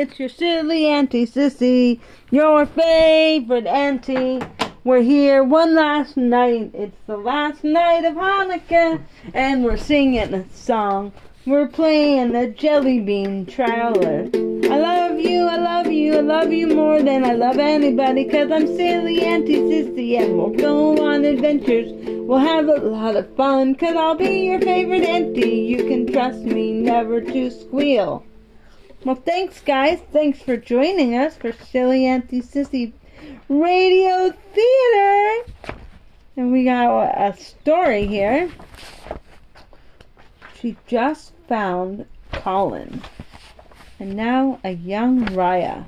it's your silly Auntie Sissy, your favorite auntie. We're here one last night. It's the last night of Hanukkah, and we're singing a song. We're playing the Jelly Bean Traveler. I love you, I love you, I love you more than I love anybody, cause I'm silly Auntie Sissy, and we'll go on adventures. We'll have a lot of fun, cause I'll be your favorite auntie. You can trust me never to squeal. Well, thanks, guys. Thanks for joining us for Silly Auntie Sissy Radio Theater. And we got a story here. She just found Colin. And now a young Rajah.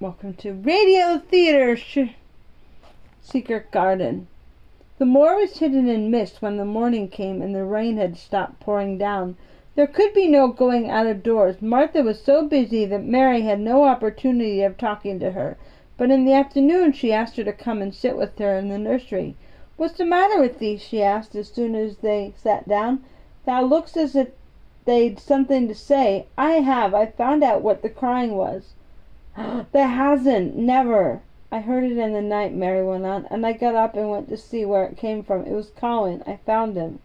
Welcome to Radio Theater Sh- Secret Garden. The moor was hidden in mist when the morning came and the rain had stopped pouring down. There could be no going out of doors. Martha was so busy that Mary had no opportunity of talking to her. But in the afternoon she asked her to come and sit with her in the nursery. What's the matter with thee? she asked as soon as they sat down. Thou lookst as if they'd something to say. I have. I found out what the crying was. Thou hasn't. Never. I heard it in the night, Mary went on, and I got up and went to see where it came from. It was Colin. I found him.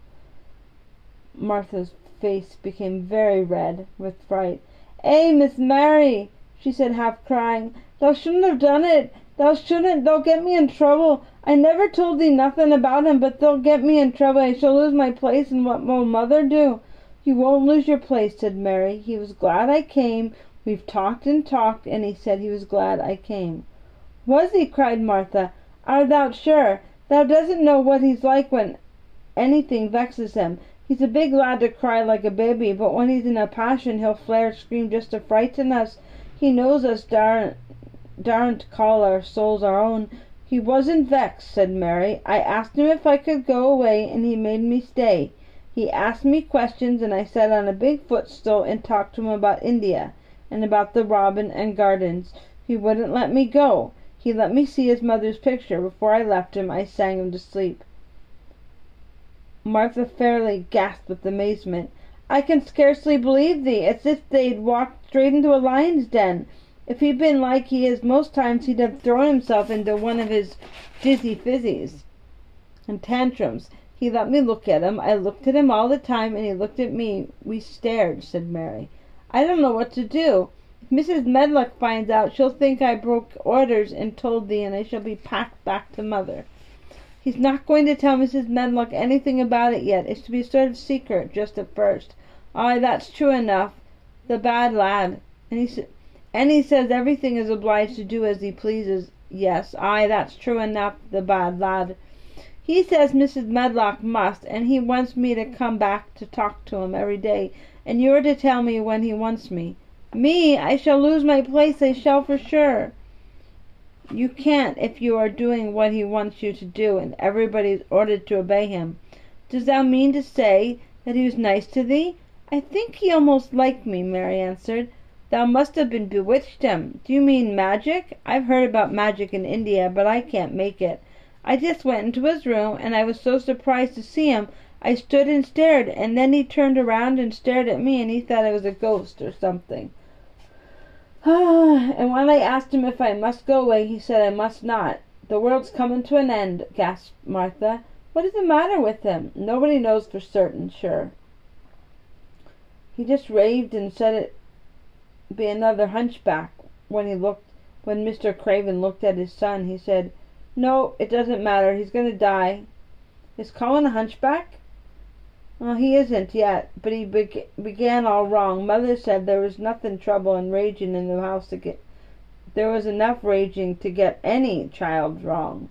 Martha's face became very red with fright. Eh, Miss Mary, she said, half crying, thou shouldn't have done it. Thou shouldn't. They'll get me in trouble. I never told thee nothing about him, but they'll get me in trouble. I shall lose my place, and what will mother do? You won't lose your place, said Mary. He was glad I came. We've talked and talked, and he said he was glad I came. Was he? cried Martha. Art thou sure? Thou doesn't know what he's like when anything vexes him. He's a big lad to cry like a baby, but when he's in a passion he'll flare and scream just to frighten us. He knows us daren't, call our souls our own. He wasn't vexed, said Mary. I asked him if I could go away, and he made me stay. He asked me questions, and I sat on a big footstool and talked to him about India, and about the robin and gardens. He wouldn't let me go. He let me see his mother's picture. Before I left him, I sang him to sleep. Martha fairly gasped with amazement. I can scarcely believe thee. As if they'd walked straight into a lion's den. If he'd been like he is most times, he'd have thrown himself into one of his dizzy fizzies and tantrums. He let me look at him. I looked at him all the time, and he looked at me. We stared, said Mary. I don't know what to do. Mrs. Medlock finds out, she'll think I broke orders and told thee, and I shall be packed back to mother. He's not going to tell Mrs. Medlock anything about it yet. It's to be a sort of secret, just at first. Ay, that's true enough. The bad lad. And he, and he says everything is obliged to do as he pleases. Yes, ay, that's true enough. The bad lad. He says Mrs. Medlock must, and he wants me to come back to talk to him every day, and you're to tell me when he wants me. Me? I shall lose my place, I shall for sure. You can't if you are doing what he wants you to do, and everybody is ordered to obey him. Does thou mean to say that he was nice to thee? I think he almost liked me, Mary answered. Thou must have been bewitched him. Do you mean magic? I've heard about magic in India, but I can't make it. I just went into his room, and I was so surprised to see him, I stood and stared, and then he turned around and stared at me, and he thought I was a ghost or something. and when I asked him if I must go away, he said I must not. The world's coming to an end, gasped Martha. What is the matter with him? Nobody knows for certain, sure. He just raved and said it be another hunchback. When he looked, when Mr. Craven looked at his son, he said, "No, it doesn't matter. He's going to die." Is Colin a hunchback? Well, he isn't yet, but he be- began all wrong. Mother said there was nothing trouble and raging in the house to get. There was enough raging to get any child wrong.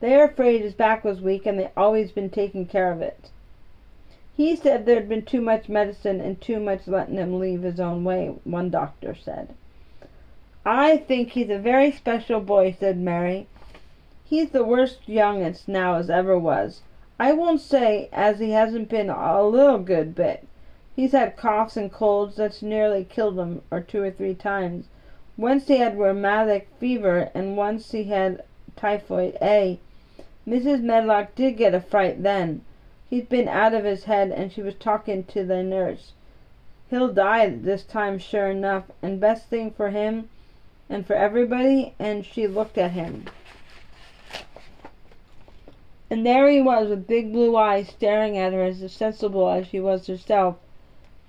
They're afraid his back was weak, and they've always been taking care of it. He said there'd been too much medicine and too much letting him leave his own way. One doctor said. I think he's a very special boy," said Mary. "He's the worst youngest now as ever was. I won't say as he hasn't been a little good bit. He's had coughs and colds that's nearly killed him, or two or three times. Once he had rheumatic fever, and once he had typhoid A. Mrs. Medlock did get a fright then. He'd been out of his head, and she was talking to the nurse. He'll die this time sure enough, and best thing for him and for everybody, and she looked at him. And there he was with big blue eyes staring at her as sensible as she was herself.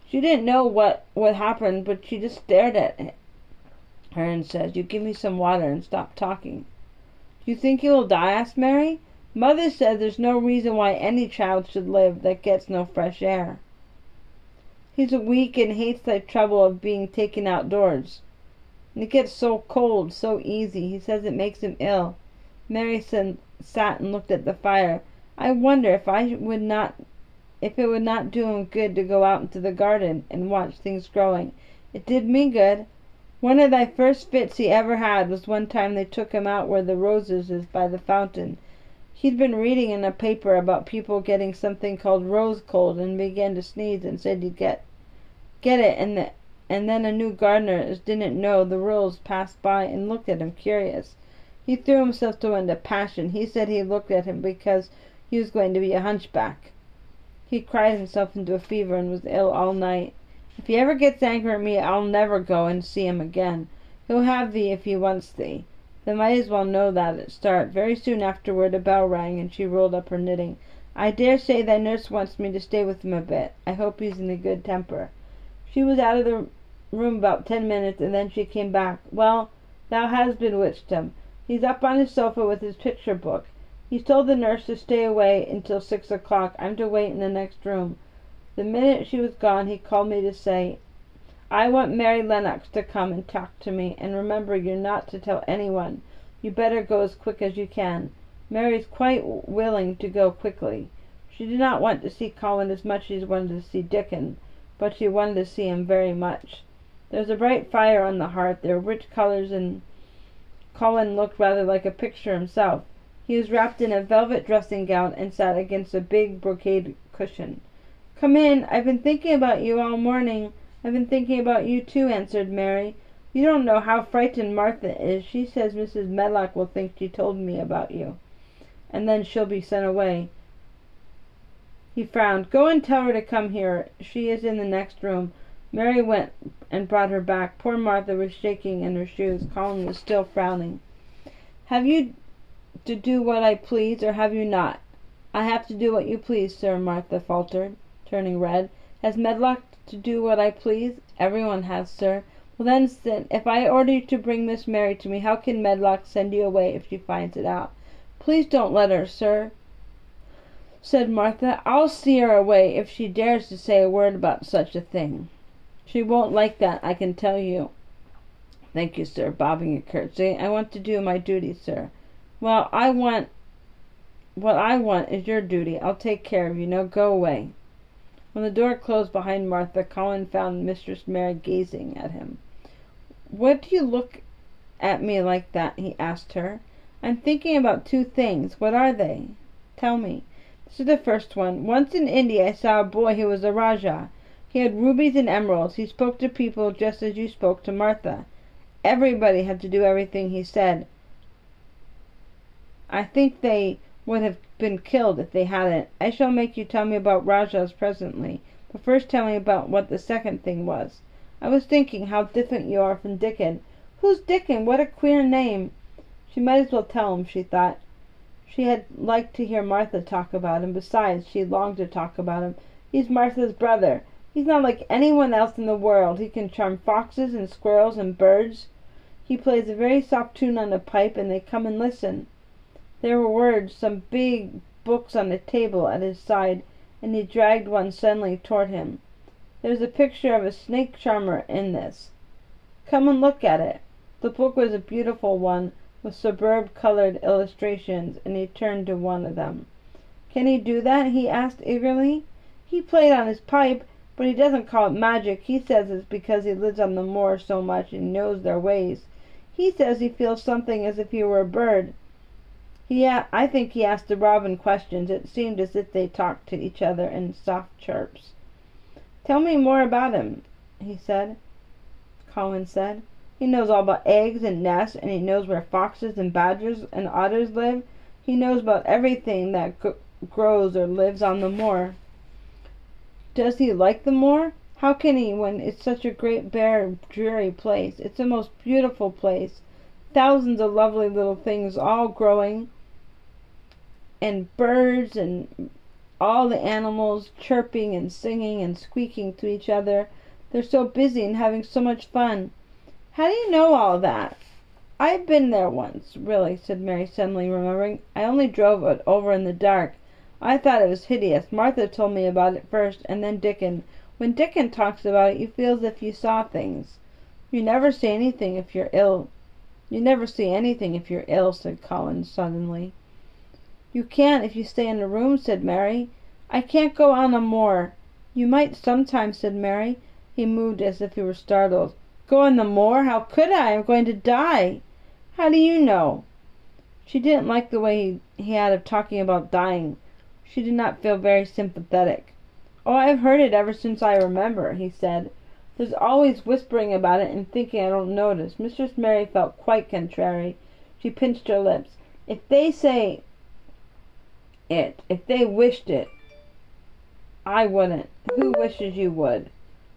She didn't know what would happened, but she just stared at her and said, You give me some water and stop talking. Do you think he will die? asked Mary. Mother said there's no reason why any child should live that gets no fresh air. He's weak and hates the trouble of being taken outdoors. And it gets so cold so easy. He says it makes him ill. Said, sat and looked at the fire. I wonder if I would not if it would not do him good to go out into the garden and watch things growing. It did me good. One of the first fits he ever had was one time they took him out where the roses is by the fountain. He'd been reading in a paper about people getting something called rose cold and began to sneeze and said he'd get get it and the, and then a new gardener as didn't know the rules passed by and looked at him curious. He threw himself to into passion. He said he looked at him because he was going to be a hunchback. He cried himself into a fever and was ill all night. If he ever gets angry at me, I'll never go and see him again. He'll have thee if he wants thee. They might as well know that at start. Very soon afterward a bell rang, and she rolled up her knitting. I dare say thy nurse wants me to stay with him a bit. I hope he's in a good temper. She was out of the room about ten minutes, and then she came back. Well, thou hast bewitched him. He's up on his sofa with his picture book. He's told the nurse to stay away until six o'clock. I'm to wait in the next room. The minute she was gone he called me to say, I want Mary Lennox to come and talk to me, and remember you're not to tell anyone. You better go as quick as you can. Mary's quite willing to go quickly. She did not want to see Colin as much as she wanted to see Dickon, but she wanted to see him very much. There was a bright fire on the hearth, there were rich colours, and Colin looked rather like a picture himself. He was wrapped in a velvet dressing gown and sat against a big brocade cushion. Come in. I've been thinking about you all morning. I've been thinking about you too, answered Mary. You don't know how frightened Martha is. She says Mrs. Medlock will think she told me about you, and then she'll be sent away. He frowned. Go and tell her to come here. She is in the next room. Mary went and brought her back. Poor Martha was shaking in her shoes. Colin was still frowning. Have you to do what I please, or have you not? I have to do what you please, sir, Martha faltered turning red. Has Medlock to do what I please? Everyone has, sir. Well then, if I order you to bring Miss Mary to me, how can Medlock send you away if she finds it out? Please don't let her, sir, said Martha. I'll see her away if she dares to say a word about such a thing. She won't like that, I can tell you. Thank you, sir, bobbing a curtsy. I want to do my duty, sir. Well, I want what I want is your duty. I'll take care of you. Now go away. When the door closed behind Martha, Colin found Mistress Mary gazing at him. "What do you look at me like that?" he asked her. "I'm thinking about two things. What are they?" "Tell me." "This is the first one. Once in India I saw a boy who was a Rajah. He had rubies and emeralds. He spoke to people just as you spoke to Martha. Everybody had to do everything he said. I think they would have been killed if they hadn't. I shall make you tell me about Rajahs presently, but first tell me about what the second thing was. I was thinking how different you are from Dickon. Who's Dickon? What a queer name! She might as well tell him, she thought. She had liked to hear Martha talk about him. Besides, she longed to talk about him. He's Martha's brother. He's not like anyone else in the world. He can charm foxes and squirrels and birds. He plays a very soft tune on a pipe, and they come and listen. There were words, some big books on the table at his side, and he dragged one suddenly toward him. There was a picture of a snake charmer in this. Come and look at it. The book was a beautiful one, with superb colored illustrations, and he turned to one of them. Can he do that? he asked eagerly. He played on his pipe, but he doesn't call it magic. He says it's because he lives on the moor so much and knows their ways. He says he feels something as if he were a bird. He, I think he asked the robin questions. It seemed as if they talked to each other in soft chirps. "Tell me more about him," he said. Colin said. "He knows all about eggs and nests, and he knows where foxes and badgers and otters live. He knows about everything that grows or lives on the moor." "Does he like the moor? How can he when it's such a great bare dreary place? It's a most beautiful place. Thousands of lovely little things all growing and birds and all the animals chirping and singing and squeaking to each other. They're so busy and having so much fun. How do you know all that? I've been there once, really, said Mary, suddenly remembering. I only drove it over in the dark. I thought it was hideous. Martha told me about it first, and then Dickon. When Dickon talks about it, you feel as if you saw things. You never see anything if you're ill. You never see anything if you're ill, said Colin suddenly. You can't if you stay in a room, said Mary. I can't go on a moor. You might sometimes, said Mary. He moved as if he were startled. Go on the moor? How could I? I'm going to die. How do you know? She didn't like the way he had of talking about dying. She did not feel very sympathetic. Oh, I've heard it ever since I remember, he said. There's always whispering about it and thinking I don't notice. Mistress Mary felt quite contrary. She pinched her lips. If they say it, if they wished it, I wouldn't. Who wishes you would?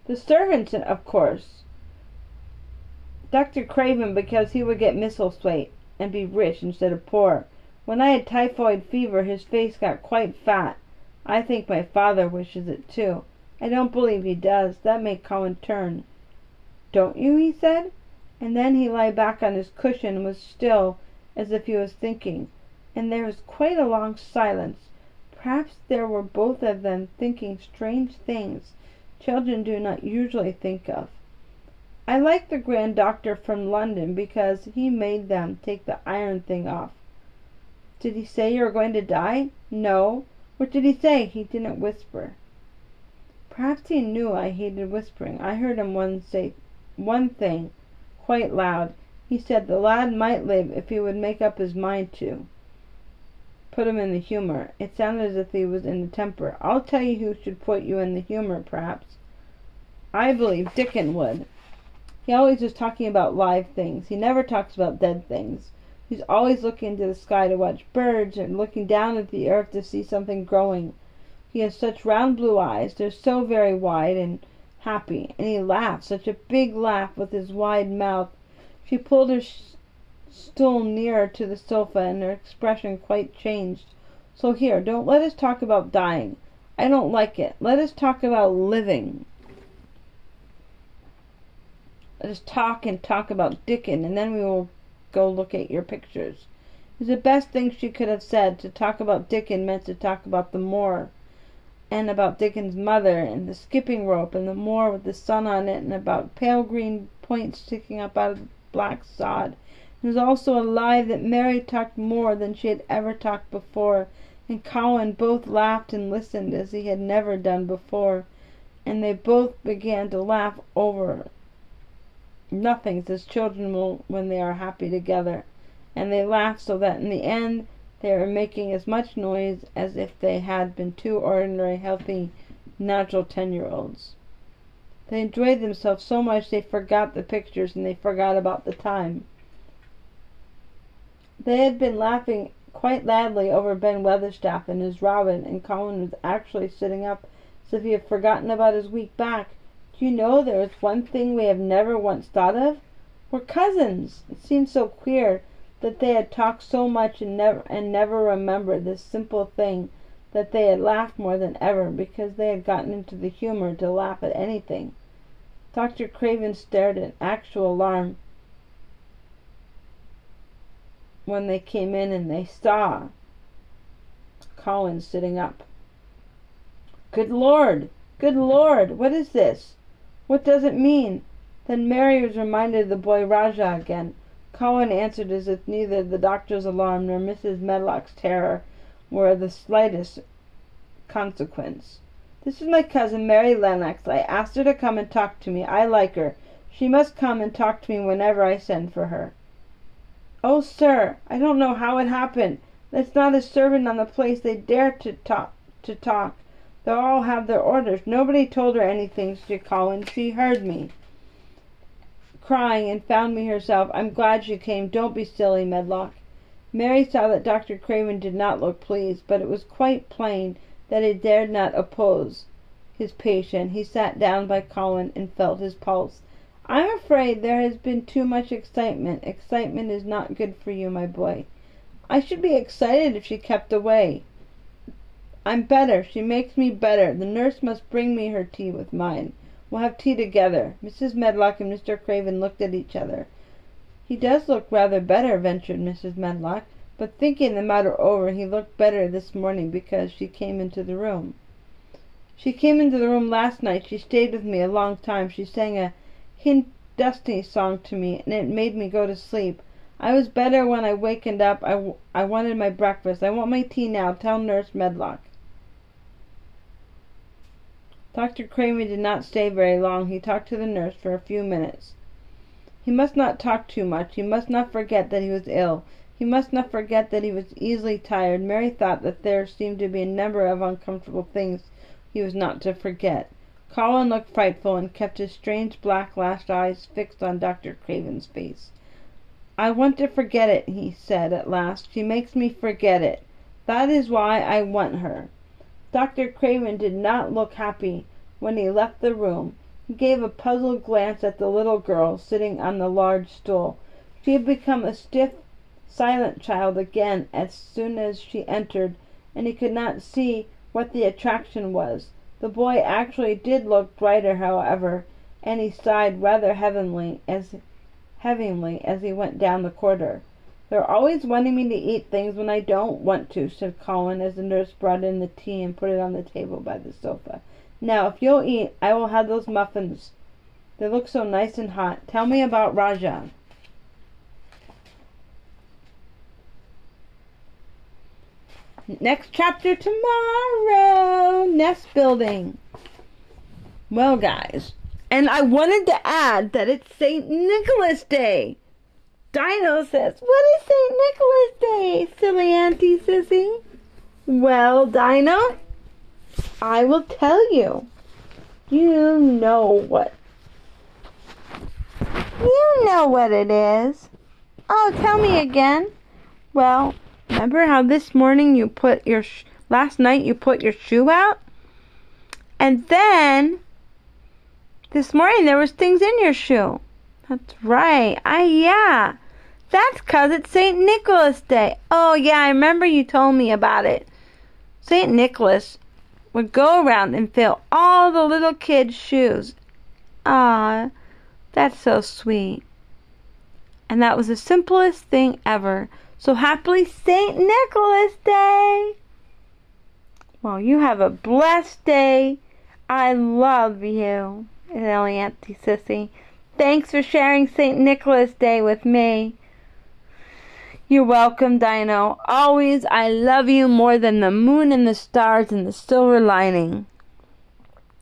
The servants, of course. Dr. Craven because he would get Misselthwaite and be rich instead of poor. When I had typhoid fever his face got quite fat. I think my father wishes it too. I don't believe he does. That made Colin turn. Don't you? he said. And then he lay back on his cushion and was still as if he was thinking and there was quite a long silence. Perhaps they were both of them thinking strange things children do not usually think of. I like the grand doctor from London because he made them take the iron thing off. Did he say you were going to die? No. What did he say? He didn't whisper. Perhaps he knew I hated whispering. I heard him once say one thing quite loud. He said the lad might live if he would make up his mind to put him in the humor. It sounded as if he was in a temper. I'll tell you who should put you in the humor, perhaps. I believe Dickon would. He always was talking about live things. He never talks about dead things. He's always looking into the sky to watch birds and looking down at the earth to see something growing. He has such round blue eyes. They're so very wide and happy. And he laughs, such a big laugh with his wide mouth. She pulled her stool nearer to the sofa and her expression quite changed. So here, don't let us talk about dying. I don't like it. Let us talk about living. Let us talk and talk about Dickon, and then we will go look at your pictures. It was the best thing she could have said. To talk about Dickon meant to talk about the moor, and about Dickon's mother, and the skipping rope, and the moor with the sun on it, and about pale green points sticking up out of the black sod. It was also a lie that Mary talked more than she had ever talked before, and Colin both laughed and listened as he had never done before, and they both began to laugh over nothings as children will when they are happy together, and they laughed so that in the end they were making as much noise as if they had been two ordinary, healthy, natural ten-year-olds. They enjoyed themselves so much they forgot the pictures and they forgot about the time. They had been laughing quite loudly over Ben Weatherstaff and his robin, and Colin was actually sitting up as if he had forgotten about his weak back. You know there is one thing we have never once thought of? We're cousins. It seemed so queer that they had talked so much and never and never remembered this simple thing that they had laughed more than ever because they had gotten into the humor to laugh at anything. Dr. Craven stared in actual alarm when they came in and they saw Colin sitting up. Good Lord! Good Lord! What is this? What does it mean? Then Mary was reminded of the boy Rajah again. Colin answered as if neither the doctor's alarm nor Mrs. Medlock's terror were of the slightest consequence. This is my cousin Mary Lennox. I asked her to come and talk to me. I like her. She must come and talk to me whenever I send for her. "Oh, sir, I don't know how it happened. There's not a servant on the place they dare to talk to talk. They all have their orders. Nobody told her anything," said Colin. "She heard me crying and found me herself. I'm glad you came. Don't be silly, Medlock." Mary saw that Dr. Craven did not look pleased, but it was quite plain that he dared not oppose. his patient. He sat down by Colin and felt his pulse. I'm afraid there has been too much excitement. Excitement is not good for you, my boy. I should be excited if she kept away. I'm better. She makes me better. The nurse must bring me her tea with mine. We'll have tea together." Mrs. Medlock and Mr. Craven looked at each other. "He does look rather better," ventured Mrs. Medlock. But thinking the matter over, he looked better this morning because she came into the room. "She came into the room last night. She stayed with me a long time. She sang a Hindustani song to me, and it made me go to sleep. I was better when I wakened up. I, I wanted my breakfast. I want my tea now. Tell Nurse Medlock." Dr. Craven did not stay very long. He talked to the nurse for a few minutes. He must not talk too much. He must not forget that he was ill. He must not forget that he was easily tired. Mary thought that there seemed to be a number of uncomfortable things he was not to forget. Colin looked frightful and kept his strange black lashed eyes fixed on Dr. Craven's face. I want to forget it, he said at last. She makes me forget it. That is why I want her. Dr. Craven did not look happy when he left the room. He gave a puzzled glance at the little girl sitting on the large stool. She had become a stiff, silent child again as soon as she entered, and he could not see what the attraction was. The boy actually did look brighter, however, and he sighed rather heavily as he went down the corridor. They're always wanting me to eat things when I don't want to, said Colin as the nurse brought in the tea and put it on the table by the sofa. Now, if you'll eat, I will have those muffins. They look so nice and hot. Tell me about Raja. Next chapter tomorrow. Nest building. Well, guys, and I wanted to add that it's St. Nicholas Day. Dino says, What is St. Nicholas Day, silly Auntie Sissy? Well, Dino, I will tell you. You know what. You know what it is. Oh, tell me again. Well, remember how this morning you put your, sh- last night you put your shoe out? And then, this morning there was things in your shoe. That's right. I, yeah. That's 'cause it's St. Nicholas Day. Oh, yeah, I remember you told me about it. St. Nicholas would go around and fill all the little kids' shoes. Ah, that's so sweet. And that was the simplest thing ever. So happily St. Nicholas Day! Well, you have a blessed day. I love you, Auntie Sissy. Thanks for sharing St. Nicholas Day with me. You're welcome, Dino. Always, I love you more than the moon and the stars and the silver lining.